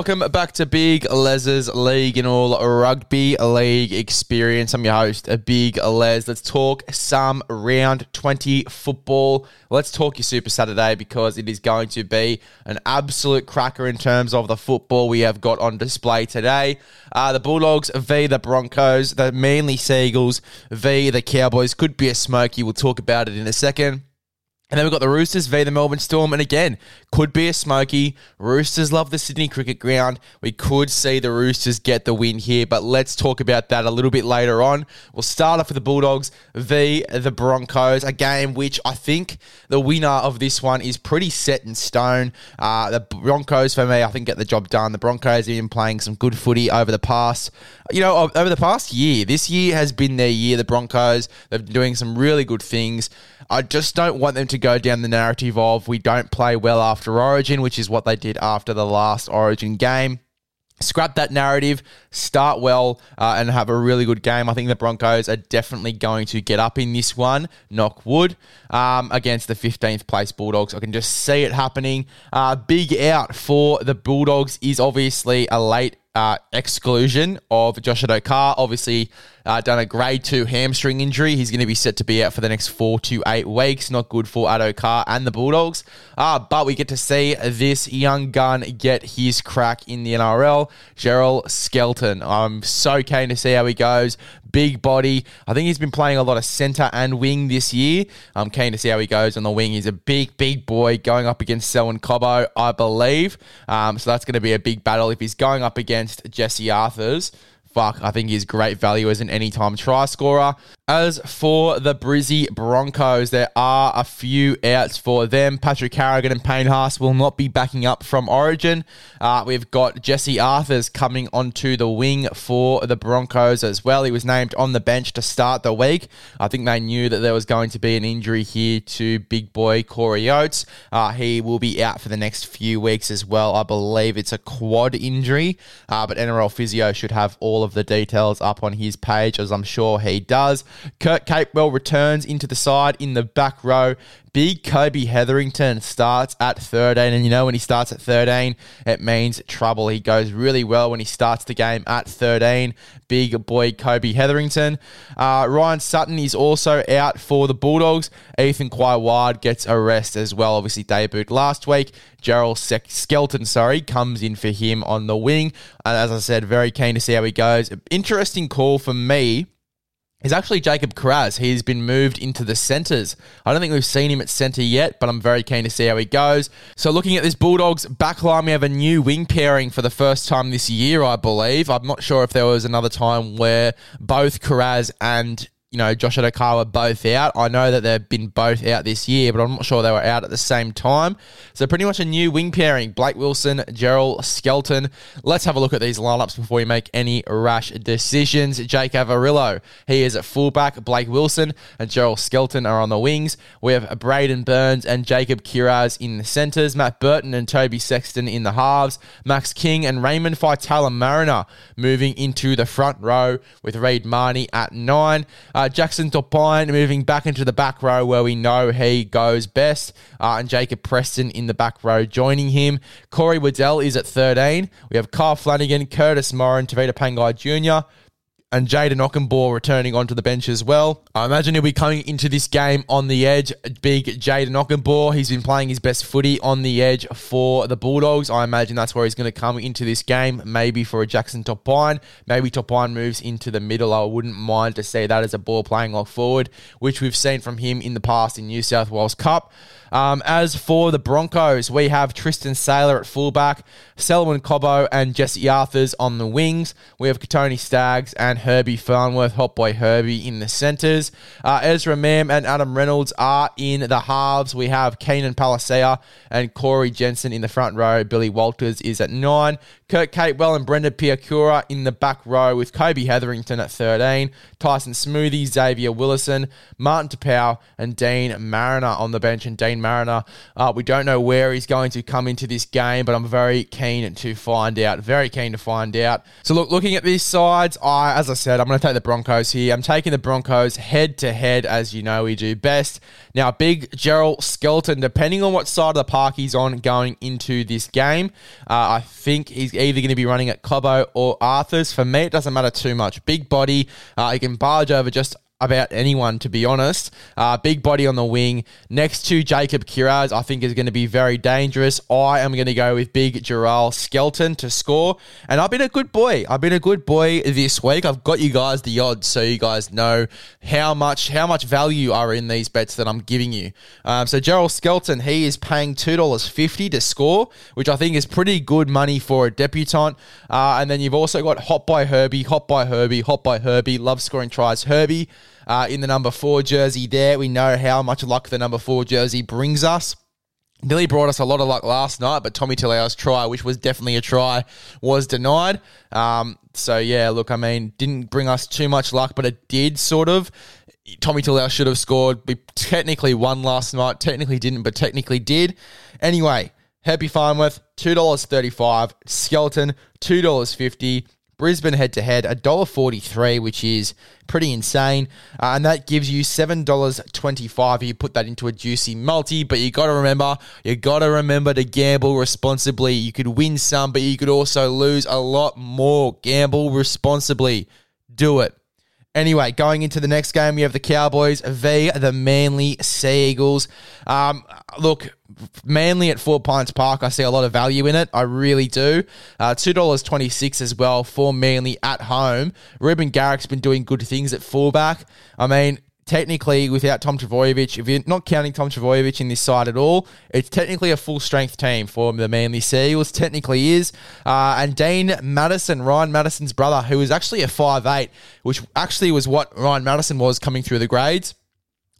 welcome back to Big Les's League and all rugby league experience. I'm your host, Big Les. Let's talk some round 20 football. Let's talk your Super Saturday because it is going to be an absolute cracker in terms of the football we have got on display today. Uh, the Bulldogs v the Broncos, the Manly Seagulls v the Cowboys could be a smoky. We'll talk about it in a second. And then we've got the Roosters v the Melbourne Storm. And again, could be a smoky. Roosters love the Sydney Cricket Ground. We could see the Roosters get the win here, but let's talk about that a little bit later on. We'll start off with the Bulldogs v the Broncos, a game which I think the winner of this one is pretty set in stone. Uh, the Broncos, for me, I think get the job done. The Broncos have been playing some good footy over the past, you know, over the past year. This year has been their year. The Broncos, they've been doing some really good things. I just don't want them to go down the narrative of we don't play well after Origin, which is what they did after the last Origin game scrap that narrative, start well, uh, and have a really good game. I think the Broncos are definitely going to get up in this one, knock wood, um, against the 15th place Bulldogs. I can just see it happening. Uh, big out for the Bulldogs is obviously a late uh, exclusion of Josh Addo-Carr. Obviously, uh, done a grade two hamstring injury. He's going to be set to be out for the next four to eight weeks. Not good for Addo-Carr and the Bulldogs. Uh, but we get to see this young gun get his crack in the NRL. Jeral Skelton. I'm so keen to see how he goes. Big body. I think he's been playing a lot of centre and wing this year. I'm keen to see how he goes on the wing. He's a big, big boy going up against Selwyn Cobbo, I believe. Um, so that's going to be a big battle. If he's going up against Jesse Arthurs, fuck, I think he's great value as an anytime try scorer. As for the Brizzy Broncos, there are a few outs for them. Patrick Carrigan and Payne Haas will not be backing up from Origin. Uh, we've got Jesse Arthurs coming onto the wing for the Broncos as well. He was named on the bench to start the week. I think they knew that there was going to be an injury here to big boy Corey Oates. Uh, he will be out for the next few weeks as well. I believe it's a quad injury, uh, but NRL Physio should have all of the details up on his page, as I'm sure he does. Kurt Capewell returns into the side in the back row. Big Kobe Hetherington starts at 13, and you know when he starts at 13, it means trouble. He goes really well when he starts the game at 13. Big boy Kobe Hetherington. Uh, Ryan Sutton is also out for the Bulldogs. Ethan Quai gets a rest as well. Obviously debuted last week. Jeral Skelton, sorry, comes in for him on the wing. And as I said, very keen to see how he goes. Interesting call for me is actually Jacob Kiraz. He's been moved into the centres. I don't think we've seen him at centre yet, but I'm very keen to see how he goes. So, looking at this Bulldogs backline, we have a new wing pairing for the first time this year, I believe. I'm not sure if there was another time where both Kiraz and you know, Josh were both out. I know that they've been both out this year, but I'm not sure they were out at the same time. So pretty much a new wing pairing. Blake Wilson, Jeral Skelton. Let's have a look at these lineups before we make any rash decisions. Jake Averillo, he is at fullback. Blake Wilson and Jeral Skelton are on the wings. We have Braden Burns and Jacob Kiraz in the centres. Matt Burton and Toby Sexton in the halves. Max King and Raymond Faitala Mariner moving into the front row with Reed Mahoney at nine. Jackson Topine moving back into the back row where we know he goes best. Uh, and Jacob Preston in the back row joining him. Corey Waddell is at 13. We have Carl Flanagan, Kurtis Morrin, Tevita Pangai Jr., and Jayden Okunbor returning onto the bench as well. I imagine he'll be coming into this game on the edge. Big Jayden Okunbor. He's been playing his best footy on the edge for the Bulldogs. I imagine that's where he's going to come into this game, maybe for a Jackson Topine. Maybe Topine moves into the middle. I wouldn't mind to see that as a ball playing off forward, which we've seen from him in the past in New South Wales Cup. Um, as for the Broncos, we have Tristan Sailor at fullback, Selwyn Cobbo and Jesse Arthurs on the wings. We have Kotoni Staggs and Herbie Farnworth, Hot Boy Herbie in the centres. Uh, Ezra Mam and Adam Reynolds are in the halves. We have Keenan Palasia and Corey Jensen in the front row. Billy Walters is at nine. Kurt Capewell and Brendan Piakura in the back row with Kobe Hetherington at 13. Tyson Smoothy, Xavier Willison, Martin Taupau, and Dean Mariner on the bench. And Dean Mariner. Uh, we don't know where he's going to come into this game, but I'm very keen to find out. Very keen to find out. So, look, looking at these sides, I, as I said, I'm going to take the Broncos here. I'm taking the Broncos head to head, as you know we do best. Now, big Jeral Skelton, depending on what side of the park he's on going into this game, uh, I think he's either going to be running at Cobbo or Arthur's. For me, it doesn't matter too much. Big body, uh, he can barge over just about anyone, to be honest. Uh, big body on the wing. Next to Jacob Kiraz, I think is going to be very dangerous. I am going to go with big Jeral Skelton to score. And I've been a good boy. I've been a good boy this week. I've got you guys the odds so you guys know how much how much value are in these bets that I'm giving you. Um, so Jeral Skelton, he is paying $2.50 to score, which I think is pretty good money for a debutant. Uh, and then you've also got Hot by Herbie, Hot by Herbie, Hot by Herbie, love scoring tries. Herbie uh, in the number four jersey there. We know how much luck the number four jersey brings us. Billy brought us a lot of luck last night, but Tommy Talau's try, which was definitely a try, was denied. Um, so, yeah, look, I mean, didn't bring us too much luck, but it did sort of. Tommy Talau should have scored. We technically won last night. Technically didn't, but technically did. Anyway, Happy Farnworth, $2.35. Skelton, $2.50. Brisbane head to head, $1.43, which is pretty insane. Uh, and that gives you $7.25 you put that into a juicy multi. But you got to remember, you got to remember to gamble responsibly. You could win some, but you could also lose a lot more. Gamble responsibly. Do it. Anyway, going into the next game, we have the Cowboys v the Manly Sea Eagles. Um, look, Manly at Four Pines Park, I see a lot of value in it. I really do. Uh, $2.26 as well for Manly at home. Reuben Garrick's been doing good things at fullback. I mean, technically, without Tom Trbojevic, if you're not counting Tom Trbojevic in this side at all, it's technically a full strength team for the Manly Seals. Technically is. Uh, and Dean Matterson, Ryan Matterson's brother, who is actually a five eight, which actually was what Ryan Matterson was coming through the grades.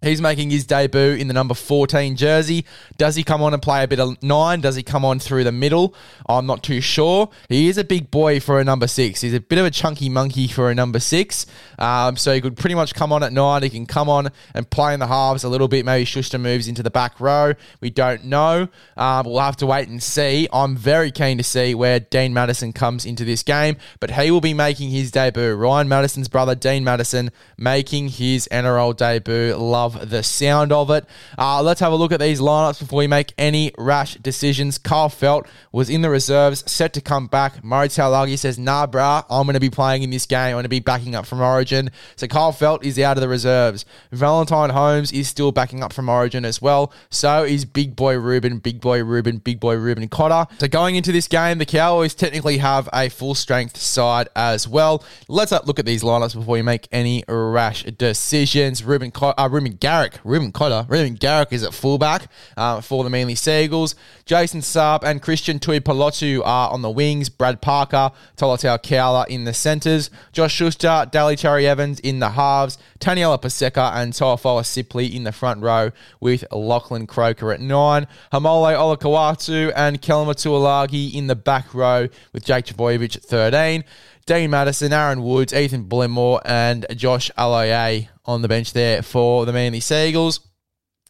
He's making his debut in the number 14 jersey. Does he come on and play a bit of nine? Does he come on through the middle? I'm not too sure. He is a big boy for a number six. He's a bit of a chunky monkey for a number six. Um, so he could pretty much come on at nine. He can come on and play in the halves a little bit. Maybe Schuster moves into the back row. We don't know. Um, we'll have to wait and see. I'm very keen to see where Dean Matterson comes into this game, but he will be making his debut. Ryan Matterson's brother, Dean Matterson, making his NRL debut. Love love the sound of it. Uh, let's have a look at these lineups before we make any rash decisions. Carl Feldt was in the reserves, set to come back. Murray Taulagi says, nah, brah, I'm going to be playing in this game. I'm going to be backing up from Origin. So Carl Feldt is out of the reserves. Valentine Holmes is still backing up from Origin as well. So is Big Boy Reuben, Big Boy Reuben, Big Boy Reuben Cotter. So going into this game, the Cowboys technically have a full strength side as well. Let's look at these lineups before we make any rash decisions. Reuben, uh, Reuben Garrick, Reuben Cotter. Reuben Garrick is at fullback uh, for the Manly Seagulls. Jason Saab and Christian Tuipulotu are on the wings. Brad Parker, Tolutau Koula in the centres. Josh Schuster, Daly Cherry Evans in the halves. Taniela Paseka and Toafoa Sipley in the front row with Lachlan Croker at nine. Haumole Olakau'atu and Kelma Tuilagi in the back row with Jake Trbojevic at 13. Dean Matterson, Aaron Woods, Ethan Bullemor, and Josh Aloiai on the bench there for the Manly Seagulls.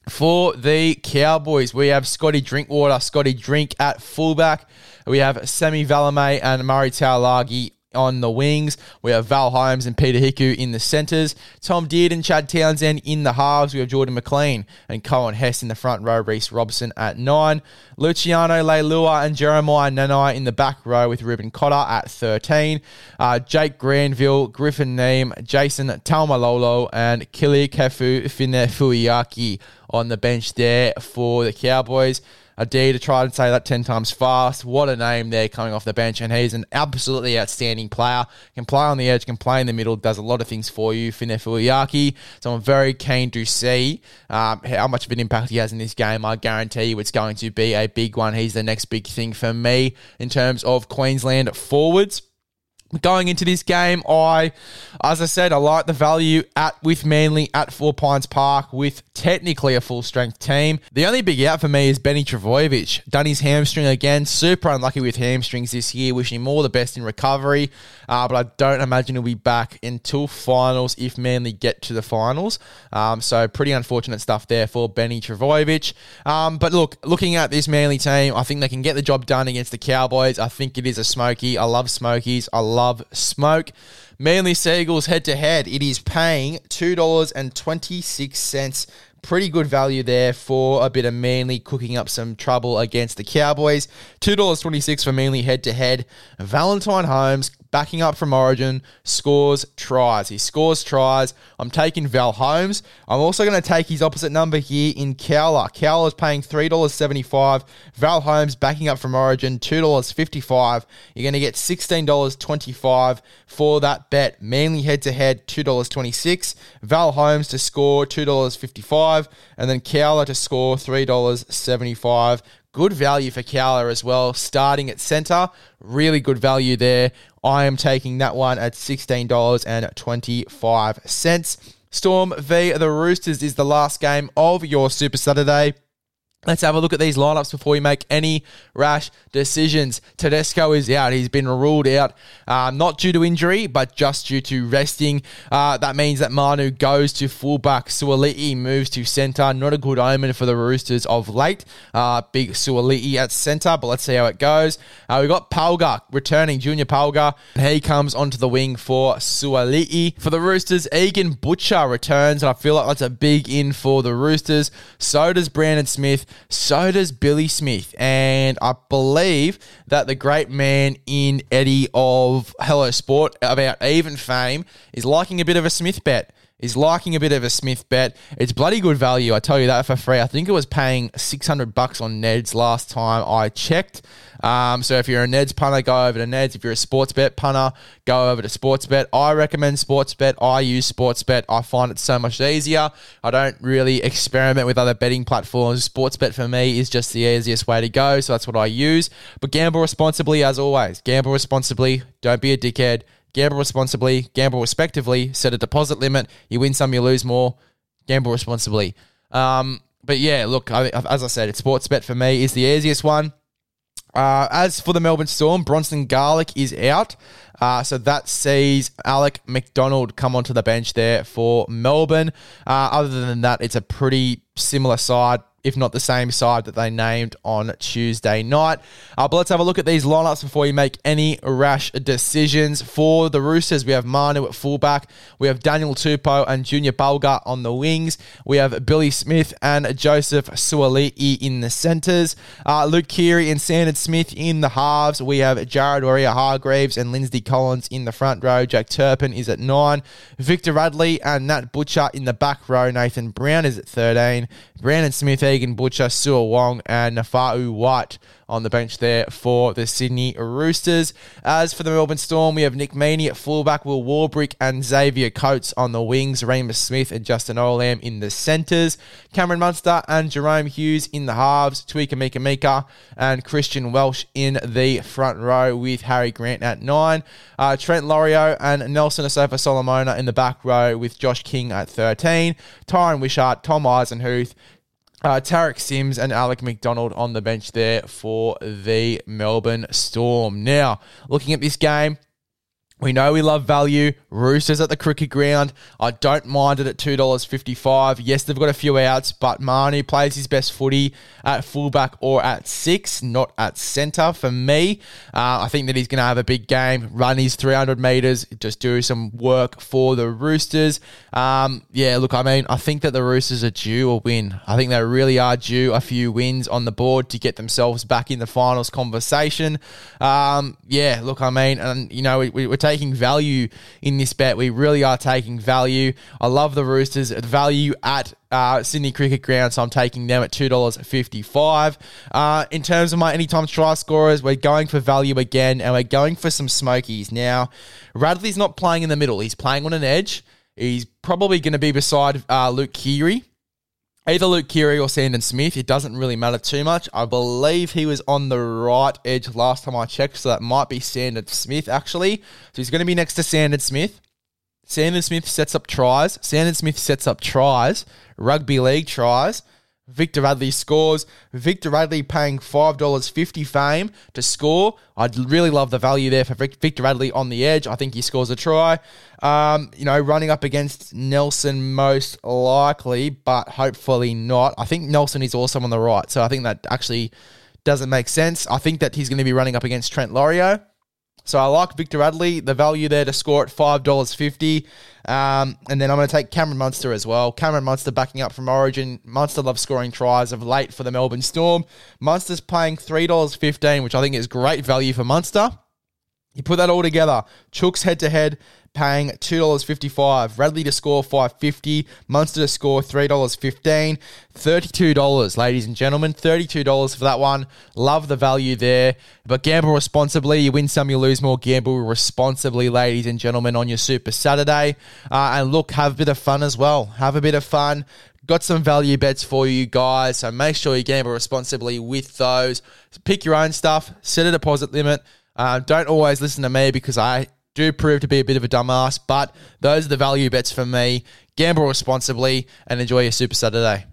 For the Cowboys, we have Scotty Drinkwater, Scotty Drink at fullback. We have Semi Valemei and Murray Taulagi on the wings. We have Val Holmes and Peter Hiku in the centres. Tom Dearden, Chad Townsend in the halves. We have Jordan McLean and Coen Hess in the front row. Reece Robson at nine. Luciano Leilua and Jeremiah Nanai in the back row with Reuben Cotter at 13. Uh, Jake Granville, Griffin Neame, Jason Taumalolo, and Kili Kefu Finefuiaki on the bench there for the Cowboys. A D to try and say that 10 times fast. What a name there coming off the bench. And he's an absolutely outstanding player. Can play on the edge, can play in the middle, does a lot of things for you. Finefeuiaki. So I'm very keen to see um, how much of an impact he has in this game. I guarantee you it's going to be a big one. He's the next big thing for me in terms of Queensland forwards. Going into this game, I, as I said, I like the value at with Manly at Four Pines Park with technically a full strength team. The only big out for me is Benny Trbojevic. Done his hamstring again. Super unlucky with hamstrings this year. Wishing him all the best in recovery, uh, but I don't imagine he'll be back until finals if Manly get to the finals. Um, so pretty unfortunate stuff there for Benny Trbojevic. Um, but look, looking at this Manly team, I think they can get the job done against the Cowboys. I think it is a smoky. I love smokies. I love love smoke. Manly Seagulls head to head. It is paying $2.26. Pretty good value there for a bit of Manly cooking up some trouble against the Cowboys. $2.26 for Manly head to head. Valentine Holmes backing up from Origin, scores tries. He scores tries. I'm taking Val Holmes. I'm also going to take his opposite number here in Koula. Koula is paying $3.75. Val Holmes backing up from Origin, $2.55. You're going to get $16.25 for that bet. Manly head to head, $2.26. Val Holmes to score $2.55. And then Koula to score $3.75. Good value for Koula as well, starting at centre. Really good value there. I am taking that one at $16.25. Storm v. The Roosters is the last game of your Super Saturday. Let's have a look at these lineups before we make any rash decisions. Tedesco is out. He's been ruled out, uh, not due to injury, but just due to resting. Uh, that means that Manu goes to fullback. Suaalii moves to centre. Not a good omen for the Roosters of late. Uh, big Suaalii at centre, but let's see how it goes. Uh, we've got Pauga returning, Junior Pauga. He comes onto the wing for Suaalii. For the Roosters, Egan Butcher returns, and I feel like that's a big in for the Roosters. So does Brandon Smith. So does Billy Smith. And I believe that the great man in Eddie of Hello Sport about even fame is liking a bit of a Smith bet is liking a bit of a Smith bet. It's bloody good value, I tell you that for free. I think it was paying 600 bucks on Neds last time I checked. Um, so if you're a Neds punter, go over to Neds. If you're a sports bet punter, go over to Sportsbet. I recommend Sportsbet. I use Sportsbet. I find it so much easier. I don't really experiment with other betting platforms. Sportsbet for me is just the easiest way to go, so that's what I use. But gamble responsibly as always. Gamble responsibly. Don't be a dickhead. Gamble responsibly. Gamble respectively. Set a deposit limit. You win some, you lose more. Gamble responsibly. Um, but yeah, look, I, as I said, it's Sportsbet for me is the easiest one. Uh, as for the Melbourne Storm, Bronson Garlick is out. Uh, so that sees Alec McDonald come onto the bench there for Melbourne. Uh, other than that, it's a pretty similar side if not the same side that they named on Tuesday night. Uh, but let's have a look at these lineups before you make any rash decisions. For the Roosters, we have Manu at fullback, we have Daniel Tupou and Junior Pauga on the wings, we have Billy Smith and Joseph Suaalii in the centres, uh, Luke Keary and Sandon Smith in the halves, we have Jared Waerea-Hargreaves and Lindsay Collins in the front row, Jack Turpin is at nine, Victor Radley and Nat Butcher in the back row, Nathan Brown is at 13, Brandon Smith Egan Butcher, Siua Wong, and Naufahu Whyte on the bench there for the Sydney Roosters. As for the Melbourne Storm, we have Nick Meaney at fullback, Will Warbrick and Xavier Coates on the wings, Reimis Smith and Justin Olam in the centres, Cameron Munster and Jahrome Hughes in the halves, Tui Kamikamica and Christian Welch in the front row with Harry Grant at nine, uh, Trent Loiero and Nelson Asofa Solomona in the back row with Josh King at 13, Tyran Wishart, Tom Eisenhuth, uh, Tariq Sims and Alec McDonald on the bench there for the Melbourne Storm. Now, looking at this game, we know we love value. Roosters at the cricket ground. I don't mind it at $2.55. Yes, they've got a few outs, but Manu plays his best footy at fullback or at six, not at centre for me. Uh, I think that he's going to have a big game, run his 300 metres, just do some work for the Roosters. Um, yeah, look, I mean, I think that the Roosters are due a win. I think they really are due a few wins on the board to get themselves back in the finals conversation. Um, yeah, look, I mean, and, you know, we, we're taking taking value in this bet. We really are taking value. I love the Roosters. Value at uh, Sydney Cricket Ground, so I'm taking them at $2.55. Uh, in terms of my anytime try scorers, we're going for value again, and we're going for some smokies. Now, Radley's not playing in the middle. He's playing on an edge. He's probably going to be beside uh, Luke Keary. Either Luke Keary or Sandon Smith. It doesn't really matter too much. I believe he was on the right edge last time I checked, so that might be Sandon Smith actually. So he's going to be next to Sandon Smith. Sandon Smith sets up tries. Sandon Smith sets up tries, rugby league tries. Victor Radley scores. Victor Radley paying $5.50 fame to score. I'd really love the value there for Victor Radley on the edge. I think he scores a try. Um, you know, running up against Nelson most likely, but hopefully not. I think Nelson is also on the right, so I think that actually doesn't make sense. I think that he's going to be running up against Trent Loiero. So I like Victor Radley, the value there to score at $5.50. Um, and then I'm going to take Cameron Munster as well. Cameron Munster backing up from Origin. Munster loves scoring tries of late for the Melbourne Storm. Munster's paying $3.15, which I think is great value for Munster. You put that all together, Chooks head to head, paying $2.55. Radley to score 550 Munster to score $3.15. $32, ladies and gentlemen. $32 for that one. Love the value there. But gamble responsibly. You win some, you lose more. Gamble responsibly, ladies and gentlemen, on your Super Saturday. Uh, and look, have a bit of fun as well. Have a bit of fun. Got some value bets for you guys, so make sure you gamble responsibly with those. Pick your own stuff, set a deposit limit. Uh, don't always listen to me because I do prove to be a bit of a dumbass, but those are the value bets for me. Gamble responsibly and enjoy your Super Saturday.